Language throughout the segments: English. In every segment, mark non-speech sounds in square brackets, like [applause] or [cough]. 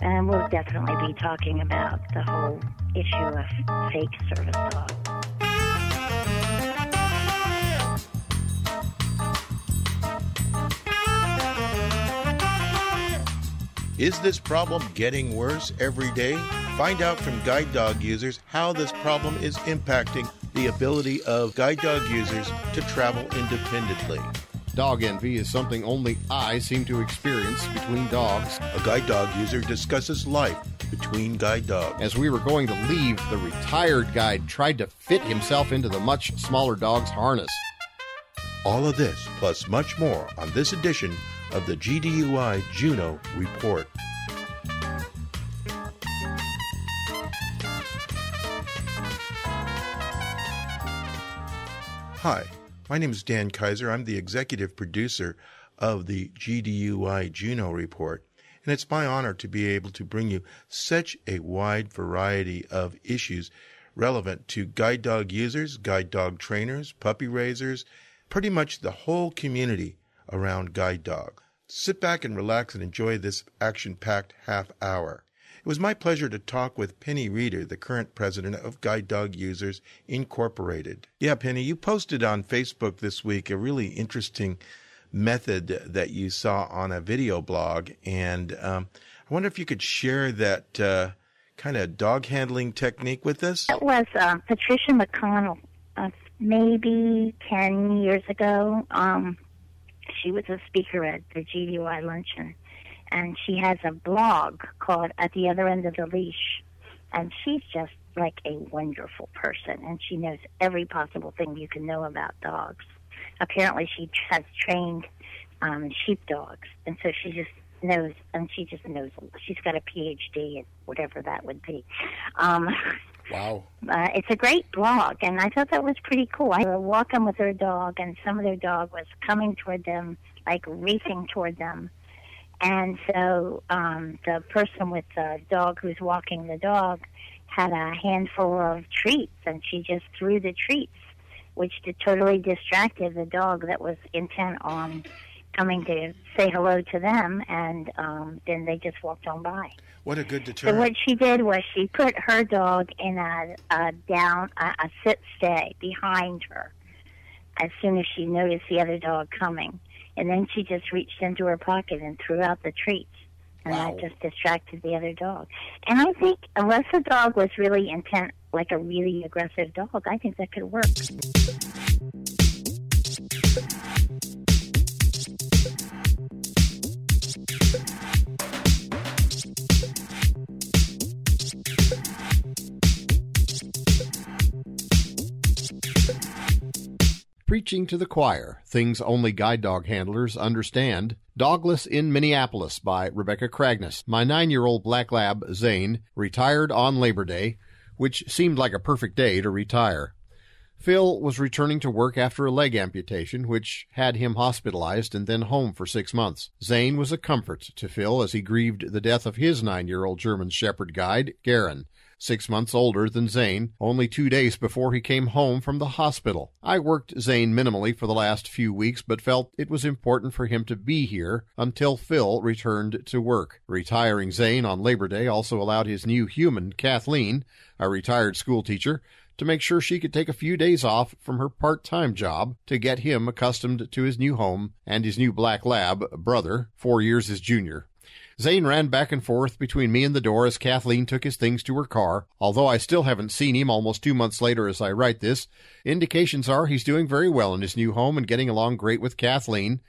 And we'll definitely be talking about the whole issue of fake service dogs. Is this problem getting worse every day? Find out from guide dog users how this problem is impacting the ability of guide dog users to travel independently. Dog envy is something only I seem to experience between dogs. A guide dog user discusses life between guide dogs. As we were going to leave, the retired guide tried to fit himself into the much smaller dog's harness. All of this, plus much more, on this edition of the GDUI Juno Report. Hi, my name is Dan Kaiser. I'm the executive producer of the GDUI Juno Report, and it's my honor to be able to bring you such a wide variety of issues relevant to guide dog users, guide dog trainers, puppy raisers, pretty much the whole community around guide dog. Sit back and relax and enjoy this action packed half hour. It was my pleasure to talk with Penny Reeder, the current president of Guide Dog Users Incorporated. Yeah, Penny, you posted on Facebook this week a really interesting method that you saw on a video blog, and um, I wonder if you could share that uh, kind of dog handling technique with us. It was uh, Patricia McConnell, uh, maybe 10 years ago. Um, she was a speaker at the GDUI luncheon and she has a blog called At the Other End of the Leash. And she's just like a wonderful person, and she knows every possible thing you can know about dogs. Apparently, she has trained um, sheepdogs, and so she just knows, and she just knows. She's got a PhD in whatever that would be. Um, wow. [laughs] Uh, it's a great blog, and I thought that was pretty cool. I was walking with her dog, and some of their dog was coming toward them, like racing toward them and so um, the person with the dog who's walking the dog had a handful of treats, and she just threw the treats, which totally distracted the dog that was intent on coming to say hello to them, and um, then they just walked on by. What a good deterrent! So what she did was she put her dog in a, a down a, a sit stay behind her as soon as she noticed the other dog coming and then she just reached into her pocket and threw out the treats. And wow. that just distracted the other dog. And I think unless the dog was really intent, like a really aggressive dog, I think that could work. Preaching to the Choir Things Only Guide Dog Handlers Understand. Dogless in Minneapolis by Rebecca Kragnes. My nine year old black lab, Zane, retired on Labor Day, which seemed like a perfect day to retire. Phil was returning to work after a leg amputation, which had him hospitalized and then home for six months. Zane was a comfort to Phil as he grieved the death of his nine year old German Shepherd guide, Garen six months older than Zane, only two days before he came home from the hospital. I worked Zane minimally for the last few weeks, but felt it was important for him to be here until Phil returned to work. Retiring Zane on Labor Day also allowed his new human, Kathleen, a retired schoolteacher, to make sure she could take a few days off from her part-time job to get him accustomed to his new home and his new black lab brother, four years his junior. Zane ran back and forth between me and the door as Kathleen took his things to her car. Although I still haven't seen him almost two months later as I write this, indications are he's doing very well in his new home and getting along great with Kathleen,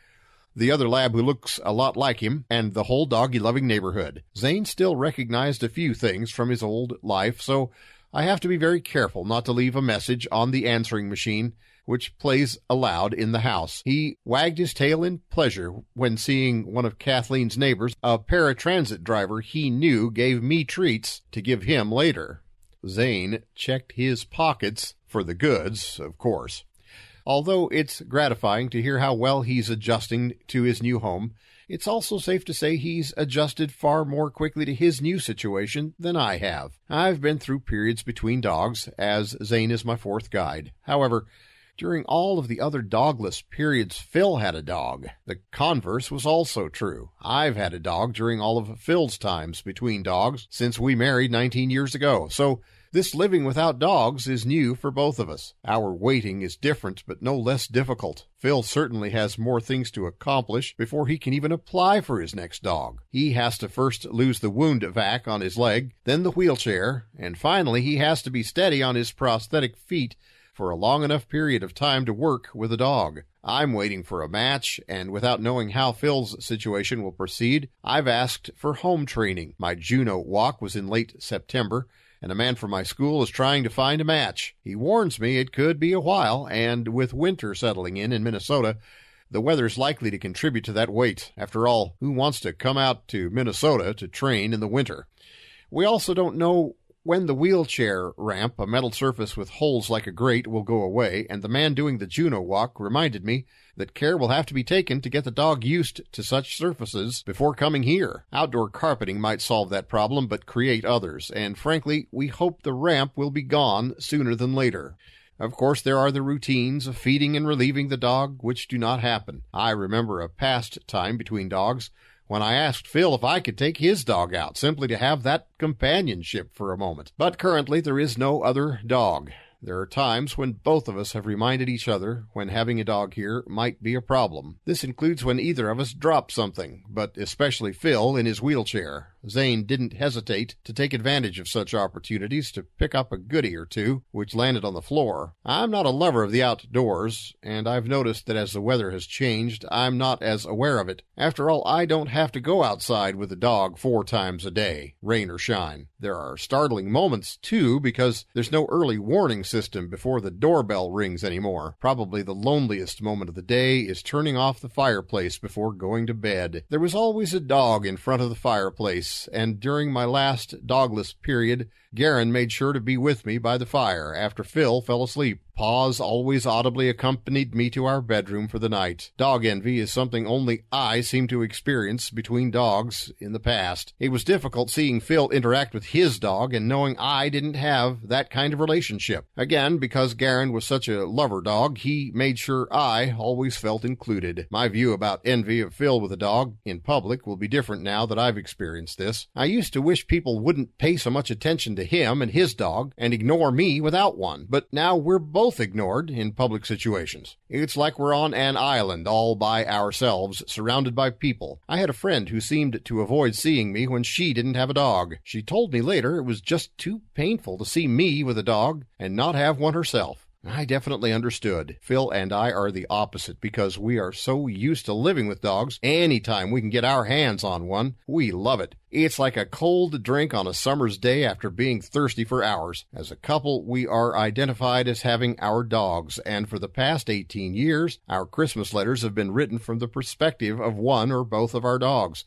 the other lab who looks a lot like him, and the whole doggy loving neighborhood. Zane still recognized a few things from his old life, so I have to be very careful not to leave a message on the answering machine which plays aloud in the house. He wagged his tail in pleasure when seeing one of Kathleen's neighbors, a paratransit driver he knew gave me treats to give him later. Zane checked his pockets for the goods, of course. Although it's gratifying to hear how well he's adjusting to his new home, it's also safe to say he's adjusted far more quickly to his new situation than I have. I've been through periods between dogs, as Zane is my fourth guide. However, During all of the other dogless periods, Phil had a dog. The converse was also true. I've had a dog during all of Phil's times between dogs since we married 19 years ago. So this living without dogs is new for both of us. Our waiting is different, but no less difficult. Phil certainly has more things to accomplish before he can even apply for his next dog. He has to first lose the wound vac on his leg, then the wheelchair, and finally he has to be steady on his prosthetic feet for a long enough period of time to work with a dog. I'm waiting for a match, and without knowing how Phil's situation will proceed, I've asked for home training. My Juno walk was in late September, and a man from my school is trying to find a match. He warns me it could be a while, and with winter settling in in Minnesota, the weather's likely to contribute to that wait. After all, who wants to come out to Minnesota to train in the winter? We also don't know when the wheelchair ramp, a metal surface with holes like a grate, will go away, and the man doing the Juno walk reminded me that care will have to be taken to get the dog used to such surfaces before coming here. Outdoor carpeting might solve that problem, but create others, and frankly, we hope the ramp will be gone sooner than later. Of course, there are the routines of feeding and relieving the dog, which do not happen. I remember a past time between dogs when I asked Phil if I could take his dog out simply to have that companionship for a moment. But currently there is no other dog. There are times when both of us have reminded each other when having a dog here might be a problem. This includes when either of us drop something, but especially Phil in his wheelchair. Zane didn't hesitate to take advantage of such opportunities to pick up a goody or two, which landed on the floor. I'm not a lover of the outdoors, and I've noticed that as the weather has changed, I'm not as aware of it. After all, I don't have to go outside with the dog four times a day, rain or shine. There are startling moments, too, because there's no early warning system before the doorbell rings anymore. Probably the loneliest moment of the day is turning off the fireplace before going to bed. There was always a dog in front of the fireplace and during my last dogless period, Garin made sure to be with me by the fire after Phil fell asleep. Paws always audibly accompanied me to our bedroom for the night. Dog envy is something only I seem to experience between dogs in the past. It was difficult seeing Phil interact with his dog and knowing I didn't have that kind of relationship. Again, because Garin was such a lover dog, he made sure I always felt included. My view about envy of Phil with a dog in public will be different now that I've experienced this. I used to wish people wouldn't pay so much attention to him and his dog and ignore me without one, but now we're both both ignored in public situations. It's like we're on an island all by ourselves, surrounded by people. I had a friend who seemed to avoid seeing me when she didn't have a dog. She told me later it was just too painful to see me with a dog and not have one herself. I definitely understood. Phil and I are the opposite because we are so used to living with dogs. Anytime we can get our hands on one, we love it. It's like a cold drink on a summer's day after being thirsty for hours. As a couple, we are identified as having our dogs, and for the past 18 years, our Christmas letters have been written from the perspective of one or both of our dogs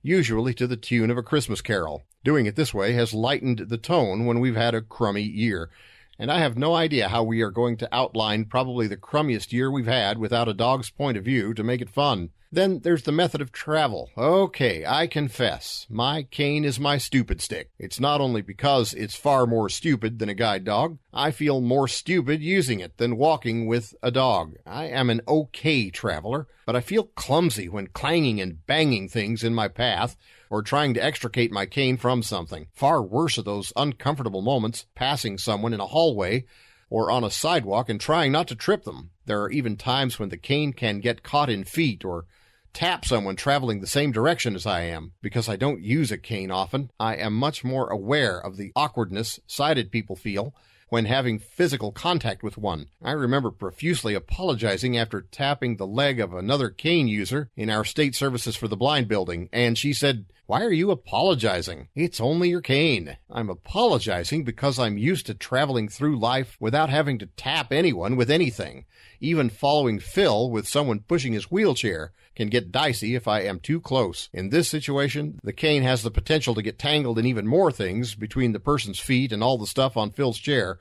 usually to the tune of a Christmas carol. Doing it this way has lightened the tone when we've had a crummy year and I have no idea how we are going to outline probably the crummiest year we've had without a dog's point of view to make it fun. Then there's the method of travel. Okay, I confess, my cane is my stupid stick. It's not only because it's far more stupid than a guide dog, I feel more stupid using it than walking with a dog. I am an okay traveler, but I feel clumsy when clanging and banging things in my path or trying to extricate my cane from something. Far worse are those uncomfortable moments passing someone in a hallway or on a sidewalk and trying not to trip them. There are even times when the cane can get caught in feet or tap someone traveling the same direction as I am. Because I don't use a cane often, I am much more aware of the awkwardness sighted people feel when having physical contact with one. I remember profusely apologizing after tapping the leg of another cane user in our state services for the blind building, and she said, why are you apologizing? It's only your cane. I'm apologizing because I'm used to traveling through life without having to tap anyone with anything. Even following Phil with someone pushing his wheelchair can get dicey if I am too close. In this situation, the cane has the potential to get tangled in even more things between the person's feet and all the stuff on Phil's chair.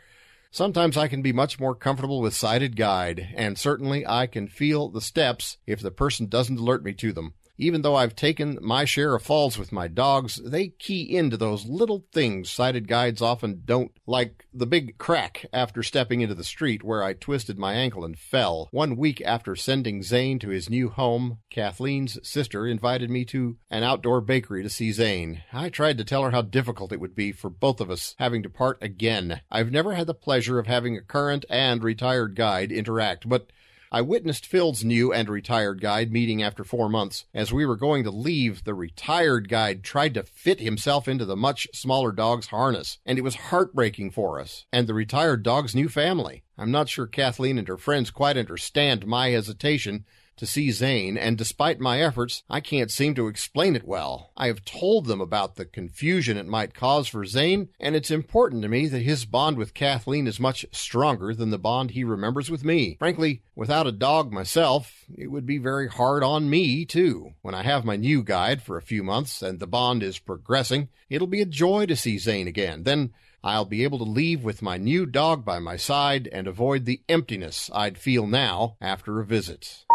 Sometimes I can be much more comfortable with sighted guide, and certainly I can feel the steps if the person doesn't alert me to them. Even though I've taken my share of falls with my dogs, they key into those little things sighted guides often don't, like the big crack after stepping into the street where I twisted my ankle and fell. One week after sending Zane to his new home, Kathleen's sister invited me to an outdoor bakery to see Zane. I tried to tell her how difficult it would be for both of us having to part again. I've never had the pleasure of having a current and retired guide interact, but I witnessed Phil's new and retired guide meeting after four months. As we were going to leave, the retired guide tried to fit himself into the much smaller dog's harness, and it was heartbreaking for us and the retired dog's new family. I'm not sure Kathleen and her friends quite understand my hesitation to see Zane, and despite my efforts, I can't seem to explain it well. I have told them about the confusion it might cause for Zane, and it's important to me that his bond with Kathleen is much stronger than the bond he remembers with me. Frankly, without a dog myself, it would be very hard on me, too. When I have my new guide for a few months and the bond is progressing, it'll be a joy to see Zane again. Then I'll be able to leave with my new dog by my side and avoid the emptiness I'd feel now after a visit.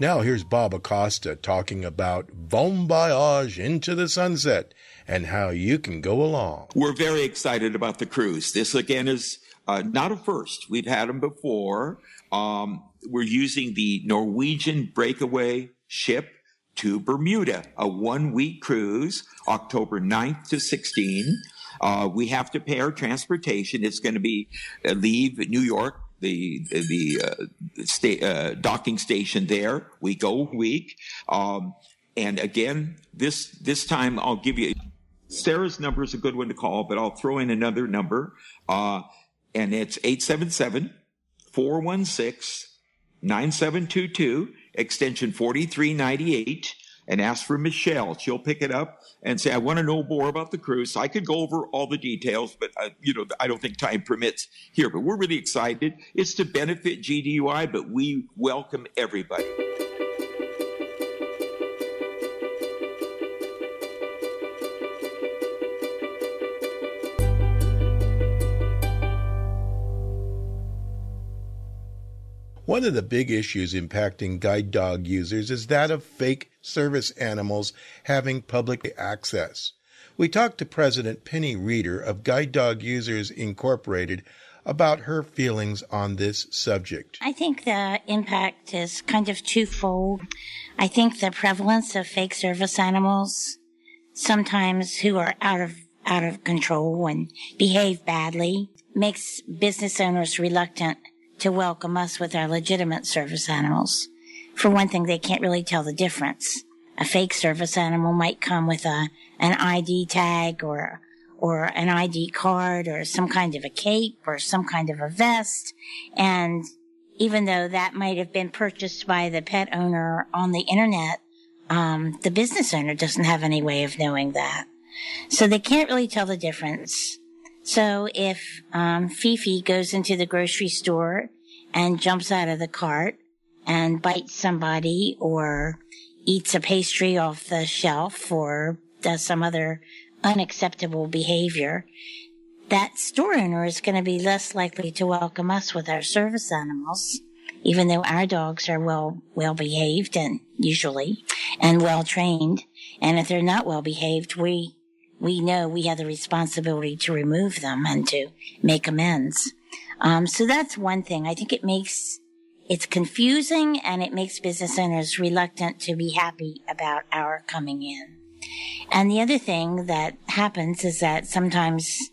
Now here's Bob Acosta talking about Bon Voyage into the sunset and how you can go along. We're very excited about the cruise. This again is uh, not a first. We've had them before. Um, we're using the Norwegian breakaway ship to Bermuda, a one week cruise, October 9th to 16. Uh, we have to pay our transportation. It's going to be uh, leave New York the the uh, sta- uh, docking station there. We go week, um, and again this this time I'll give you Sarah's number is a good one to call, but I'll throw in another number, uh, and it's 877 416 9722 extension 4398 and ask for Michelle. She'll pick it up and say, I want to know more about the cruise. I could go over all the details, but uh, you know, I don't think time permits here, but we're really excited. It's to benefit GDUI, but we welcome everybody. One of the big issues impacting guide dog users is that of fake service animals having public access. We talked to President Penny Reeder of Guide Dog Users Incorporated about her feelings on this subject. I think the impact is kind of twofold. I think the prevalence of fake service animals, sometimes who are out of out of control and behave badly, makes business owners reluctant to welcome us with our legitimate service animals. For one thing, they can't really tell the difference. A fake service animal might come with a, an ID tag or, or an ID card or some kind of a cape or some kind of a vest. And even though that might have been purchased by the pet owner on the internet, um, the business owner doesn't have any way of knowing that. So they can't really tell the difference. So if um, Fifi goes into the grocery store and jumps out of the cart and bites somebody or eats a pastry off the shelf or does some other unacceptable behavior, that store owner is going to be less likely to welcome us with our service animals, even though our dogs are well, well behaved and usually and well trained. And if they're not well behaved, we we know we have the responsibility to remove them and to make amends. Um, so that's one thing. I think it makes it's confusing and it makes business owners reluctant to be happy about our coming in. And the other thing that happens is that sometimes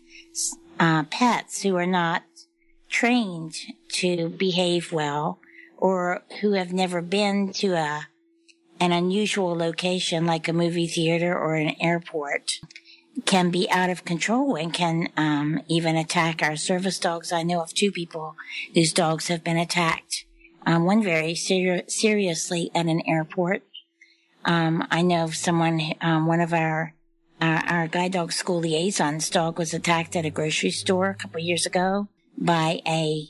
uh, pets who are not trained to behave well or who have never been to a an unusual location like a movie theater or an airport can be out of control and can um, even attack our service dogs. I know of two people whose dogs have been attacked. Um, one very ser- seriously at an airport. Um, I know of someone, um, one of our, our, our guide dog school liaison's dog was attacked at a grocery store a couple years ago by a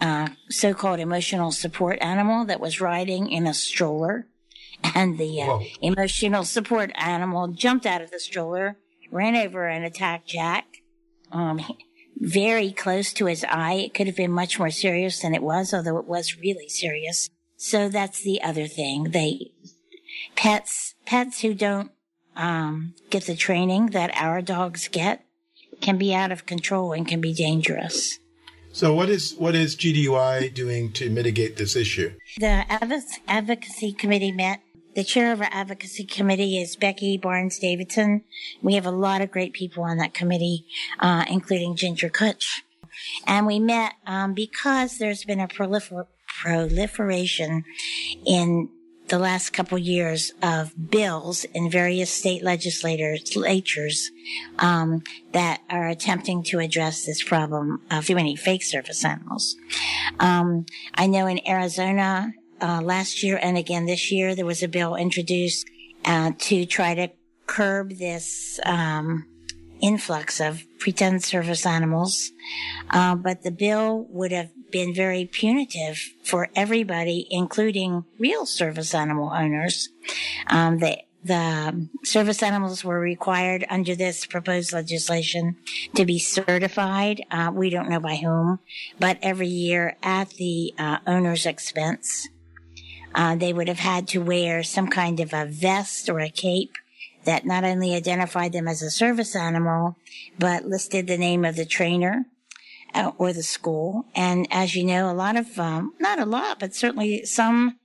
uh, so-called emotional support animal that was riding in a stroller, [laughs] and the uh, emotional support animal jumped out of the stroller, ran over and attacked Jack. Um, very close to his eye. It could have been much more serious than it was, although it was really serious. So that's the other thing. They pets pets who don't um, get the training that our dogs get can be out of control and can be dangerous. So, what is what is GDUI doing to mitigate this issue? The advocacy committee met. The chair of our advocacy committee is Becky Barnes Davidson. We have a lot of great people on that committee, uh, including Ginger Kutsch. And we met um, because there's been a prolifer- proliferation in the last couple years of bills in various state legislatures um, that are attempting to address this problem of too many fake service animals. Um, I know in Arizona uh, last year and again this year there was a bill introduced uh, to try to curb this um, influx of pretend service animals, uh, but the bill would have been very punitive for everybody, including real service animal owners. Um, the, the service animals were required under this proposed legislation to be certified. Uh, we don't know by whom, but every year at the uh, owner's expense. Uh, they would have had to wear some kind of a vest or a cape that not only identified them as a service animal, but listed the name of the trainer uh, or the school. And as you know, a lot of, um, not a lot, but certainly some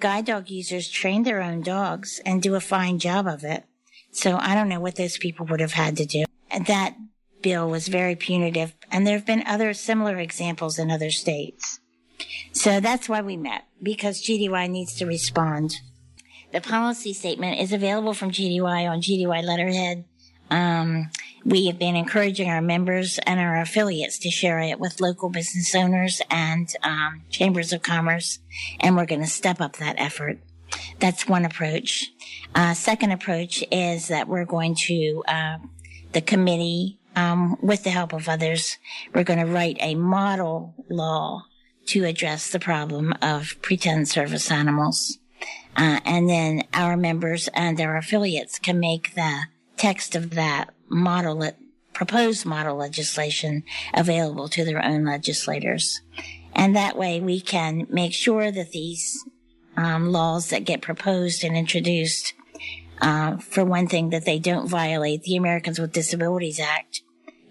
guide dog users train their own dogs and do a fine job of it. So I don't know what those people would have had to do. That bill was very punitive. And there have been other similar examples in other states. So that's why we met, because GDUI needs to respond. The policy statement is available from GDUI on GDUI letterhead. Um, we have been encouraging our members and our affiliates to share it with local business owners and um, chambers of commerce, and we're going to step up that effort. That's one approach. Uh, second approach is that we're going to uh, the committee, um, with the help of others, we're going to write a model law to address the problem of pretend service animals. Uh, and then our members and their affiliates can make the text of that model, proposed model legislation available to their own legislators. And that way we can make sure that these um, laws that get proposed and introduced, uh, for one thing, that they don't violate the Americans with Disabilities Act,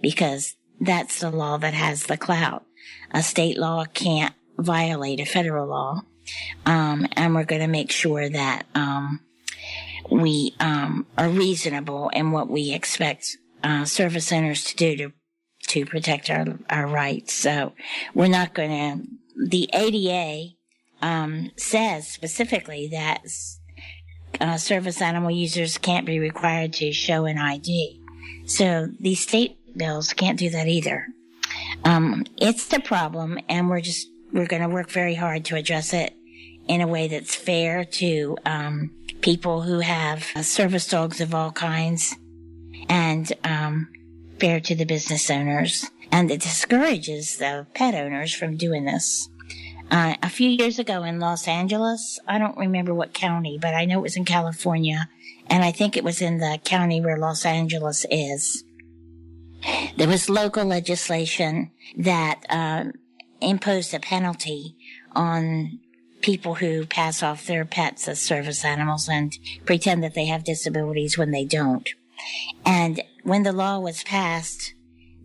because that's the law that has the clout. A state law can't violate a federal law. Um, and we're going to make sure that um, we um, are reasonable in what we expect uh, service centers to do to to protect our our rights. So we're not going to. The ADA um, says specifically that uh, service animal users can't be required to show an ID. So these state bills can't do that either. Um, it's the problem, and we're just we're going to work very hard to address it in a way that's fair to um, people who have uh, service dogs of all kinds and um, fair to the business owners. And it discourages the pet owners from doing this. Uh, a few years ago in Los Angeles, I don't remember what county, but I know it was in California, and I think it was in the county where Los Angeles is. There was local legislation that uh, imposed a penalty on people who pass off their pets as service animals and pretend that they have disabilities when they don't. And when the law was passed,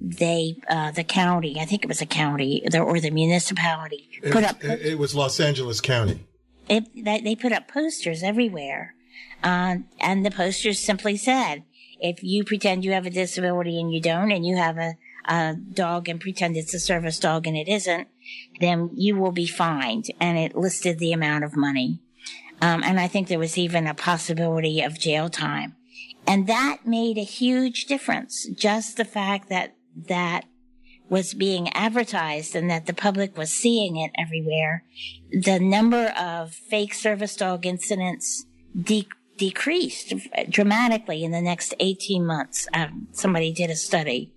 they, uh, the county, I think it was a county or the municipality it put was, up. It was Los Angeles County. It, they put up posters everywhere. Uh, and the posters simply said, if you pretend you have a disability and you don't, and you have a, a dog and pretend it's a service dog and it isn't, then you will be fined. And it listed the amount of money. Um, and I think there was even a possibility of jail time. And that made a huge difference. Just the fact that that was being advertised and that the public was seeing it everywhere. The number of fake service dog incidents de- decreased dramatically in the next 18 months. Um, somebody did a study.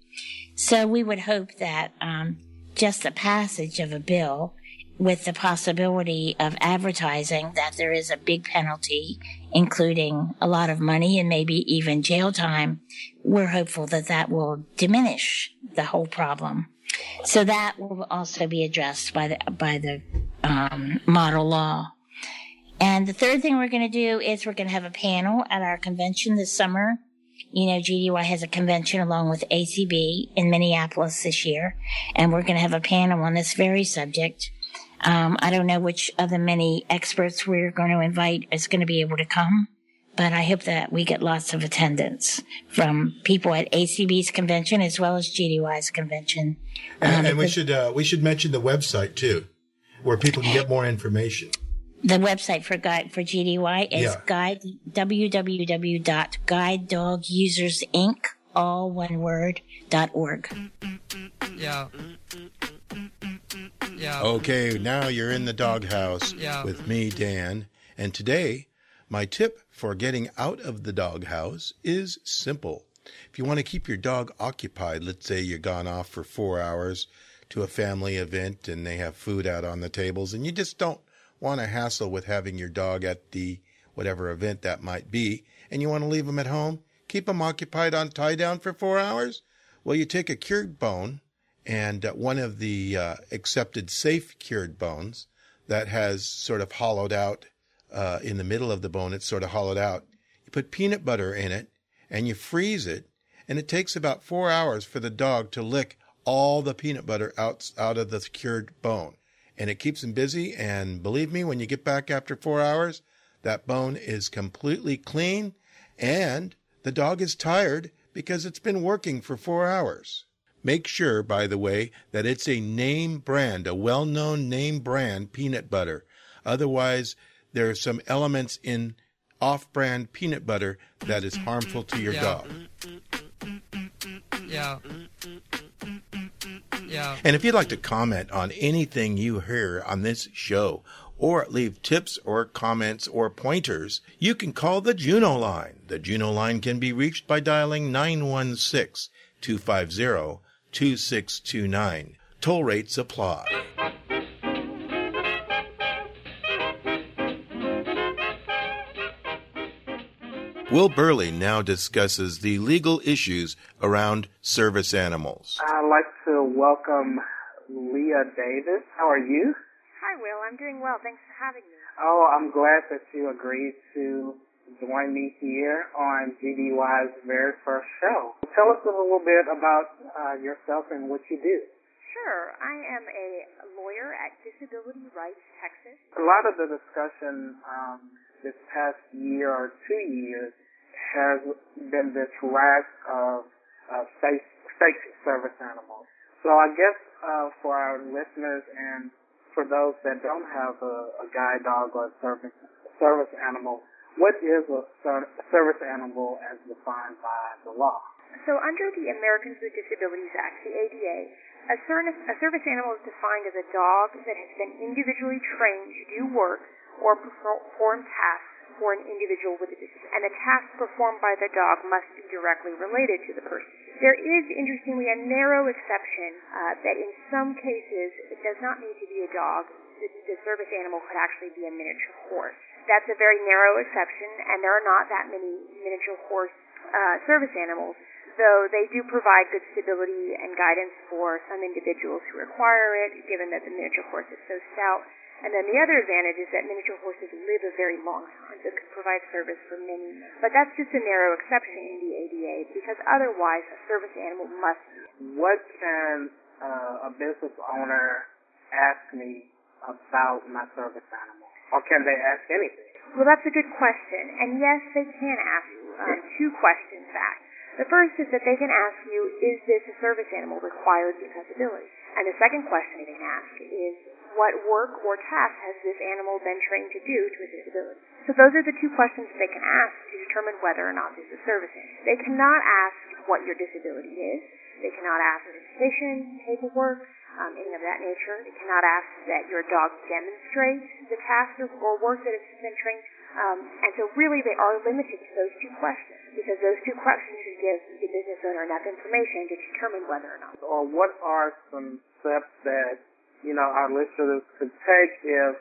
So we would hope that um, just the passage of a bill with the possibility of advertising that there is a big penalty, including a lot of money and maybe even jail time, we're hopeful that that will diminish the whole problem. So that will also be addressed by the by the um, model law. And the third thing we're going to do is we're going to have a panel at our convention this summer. You know, GDUI has a convention along with ACB in Minneapolis this year, and we're going to have a panel on this very subject. Um, I don't know which of the many experts we're going to invite is going to be able to come, but I hope that we get lots of attendance from people at ACB's convention as well as GDUI's convention. And, Um, and we should uh, we should mention the website too, where people can get more information. The website for guide for GDUI is Yeah. guide www.guidedogusersinc all one word dot org. Yeah. Yeah. Okay, now you're in the doghouse Yeah. with me, Dan. And today, my tip for getting out of the doghouse is simple. If you want to keep your dog occupied, let's say you're gone off for four hours to a family event and they have food out on the tables, and you just don't want to hassle with having your dog at the whatever event that might be, and you want to leave them at home, keep them occupied on tie down for four hours? Well, you take a cured bone and uh, one of the uh, accepted safe cured bones that has sort of hollowed out uh, in the middle of the bone, it's sort of hollowed out. You put peanut butter in it and you freeze it, and it takes about four hours for the dog to lick all the peanut butter out, out of the cured bone. And it keeps him busy. And believe me, when you get back after four hours, that bone is completely clean and the dog is tired because it's been working for four hours. Make sure, by the way, that it's a name brand, a well known name brand peanut butter. Otherwise, there are some elements in off brand peanut butter that is harmful to your Yeah. dog. Yeah. And if you'd like to comment on anything you hear on this show, or leave tips or comments or pointers, you can call the Juno line. The Juno line can be reached by dialing 916 250 2629. Toll rates apply. Will Burley now discusses the legal issues around service animals. I'd like to welcome Leah Davis. How are you? Hi, Will. I'm doing well. Thanks for having me. Oh, I'm glad that you agreed to join me here on GDUI's very first show. Tell us a little bit about uh, yourself and what you do. Sure. I am a lawyer at Disability Rights Texas. A lot of the discussion um, this past year or two years has been this lack of uh, safe, safe service animals. So I guess uh, for our listeners and for those that don't have a, a guide dog or service service animal, what is a ser- service animal as defined by the law? So, under the Americans with Disabilities Act, the ADA, a, a service animal is defined as a dog that has been individually trained to do work or perform tasks for an individual with a disability, and the task performed by the dog must be directly related to the person. There is, interestingly, a narrow exception uh, that in some cases it does not need to be a dog. The, the service animal could actually be a miniature horse. That's a very narrow exception, and there are not that many miniature horse uh, service animals, though they do provide good stability and guidance for some individuals who require it, given that the miniature horse is so stout. And then the other advantage is that miniature horses live a very long time, so can provide service for many. But that's just a narrow exception in the ADA, because otherwise a service animal must be. What can uh, a business owner ask me about my service animal? Or can they ask anything? Well, that's a good question. And yes, they can ask you um, two questions back. The first is that they can ask you, is this a service animal required because of ability? And the second question they can ask is, what work or task has this animal been trained to do to a disability? So those are the two questions they can ask to determine whether or not this is animal. They cannot ask what your disability is. They cannot ask certification, paperwork, um, any of that nature. They cannot ask that your dog demonstrate the task or, or work that it's been trained. Um, and so really they are limited to those two questions because those two questions should give the business owner enough information to determine whether or not. Or what are some steps that, you know, our listeners could take if,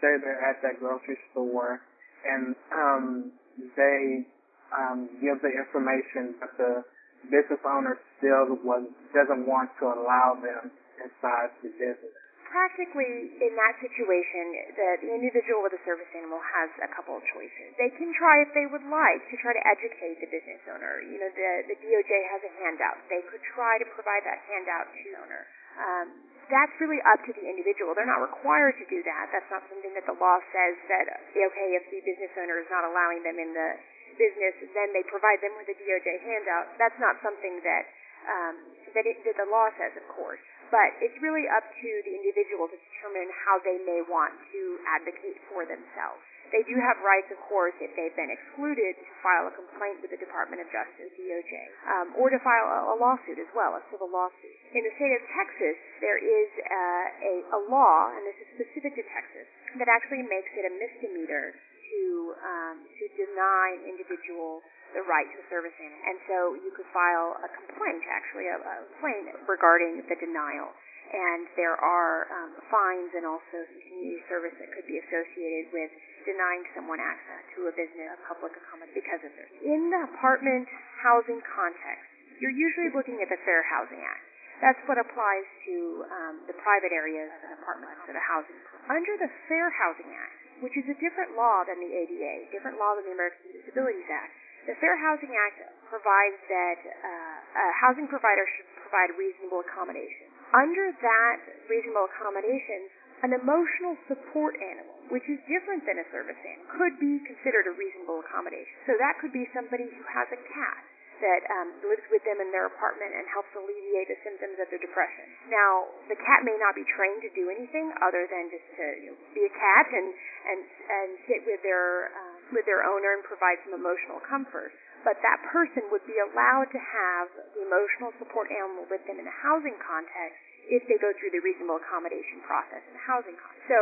say, they're at that grocery store and um, they um, give the information, but the business owner still was, doesn't want to allow them inside the business practically in that situation, the, the individual with a service animal has a couple of choices. They can try, if they would like, to try to educate the business owner. You know, the, the DOJ has a handout. They could try to provide that handout to the owner. Um, that's really up to the individual. They're not required to do that. That's not something that the law says that, okay, if the business owner is not allowing them in the business, then they provide them with a DOJ handout. That's not something that um, that, it, that the law says, of course. But it's really up to the individual to determine how they may want to advocate for themselves. They do have rights, of course, if they've been excluded, to file a complaint with the Department of Justice, DOJ, um, or to file a, a, lawsuit as well, a civil lawsuit. In the state of Texas, there is uh, a, a law, and this is specific to Texas, that actually makes it a misdemeanor to um, to deny an individual the right to service animal. And so you could file a complaint, actually, a, a complaint regarding the denial. And there are um, fines and also community service that could be associated with denying someone access to a business, a public accommodation because of this. In the apartment housing context, you're usually looking at the Fair Housing Act. That's what applies to um, the private areas and apartments or the housing. Under the Fair Housing Act, which is a different law than the ADA, different law than the Americans with Disabilities Act, the Fair Housing Act provides that uh, a housing provider should provide reasonable accommodation. Under that reasonable accommodation, an emotional support animal, which is different than a service animal, could be considered a reasonable accommodation. So that could be somebody who has a cat that um, lives with them in their apartment and helps alleviate the symptoms of their depression. Now, the cat may not be trained to do anything other than just to you know, be a cat and and and sit with their um, with their owner and provide some emotional comfort. But that person would be allowed to have the emotional support animal with them in a housing context if they go through the reasonable accommodation process in the housing context. So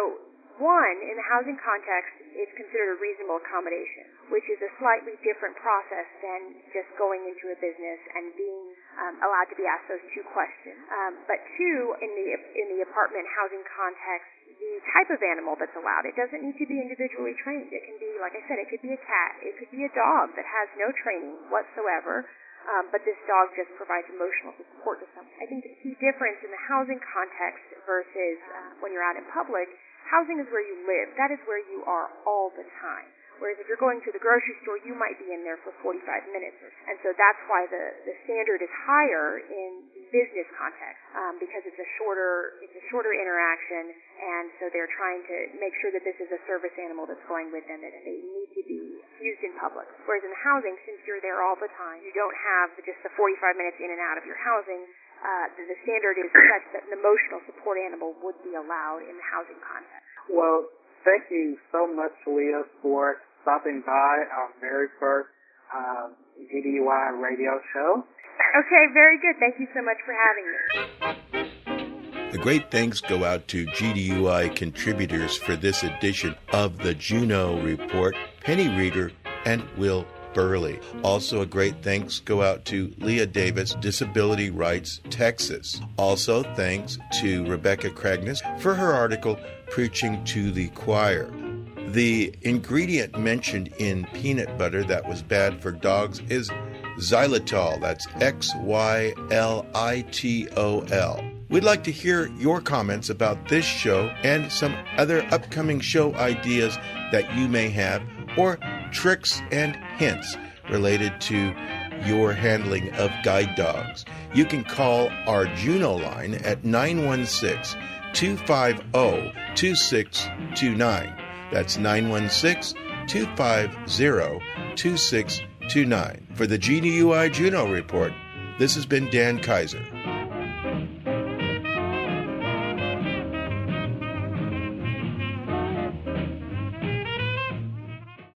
one, in the housing context, it's considered a reasonable accommodation, which is a slightly different process than just going into a business and being um, allowed to be asked those two questions. Um, but two, in the in the apartment housing context, the type of animal that's allowed. It doesn't need to be individually trained. It can be, like I said, it could be a cat. It could be a dog that has no training whatsoever. Um, but this dog just provides emotional support to someone. I think the key difference in the housing context versus uh, when you're out in public, housing is where you live. That is where you are all the time. Whereas if you're going to the grocery store, you might be in there for 45 minutes. And so that's why the, the standard is higher in business context um, because it's a shorter it's a shorter interaction, and so they're trying to make sure that this is a service animal that's going with them that they need to be used in public. Whereas in housing, since you're there all the time, you don't have just the 45 minutes in and out of your housing. Uh, the, the standard is such that an emotional support animal would be allowed in the housing context. Well, thank you so much, Leah, for stopping by our very first um, GDUI radio show. Okay, very good. Thank you so much for having me. The great thanks go out to GDUI contributors for this edition of the Juno Report, Penny Reeder and Will Burley. Also, a great thanks go out to Leah Davis, Disability Rights Texas. Also, thanks to Rebecca Kragnes for her article, Preaching to the Choir. The ingredient mentioned in peanut butter that was bad for dogs is xylitol. That's X Y L I T O L. We'd like to hear your comments about this show and some other upcoming show ideas that you may have, or tricks and hints related to your handling of guide dogs. You can call our Juno line at 916 250 2629. That's 916 250 2629. For the GDUI Juno Report, this has been Dan Kaiser.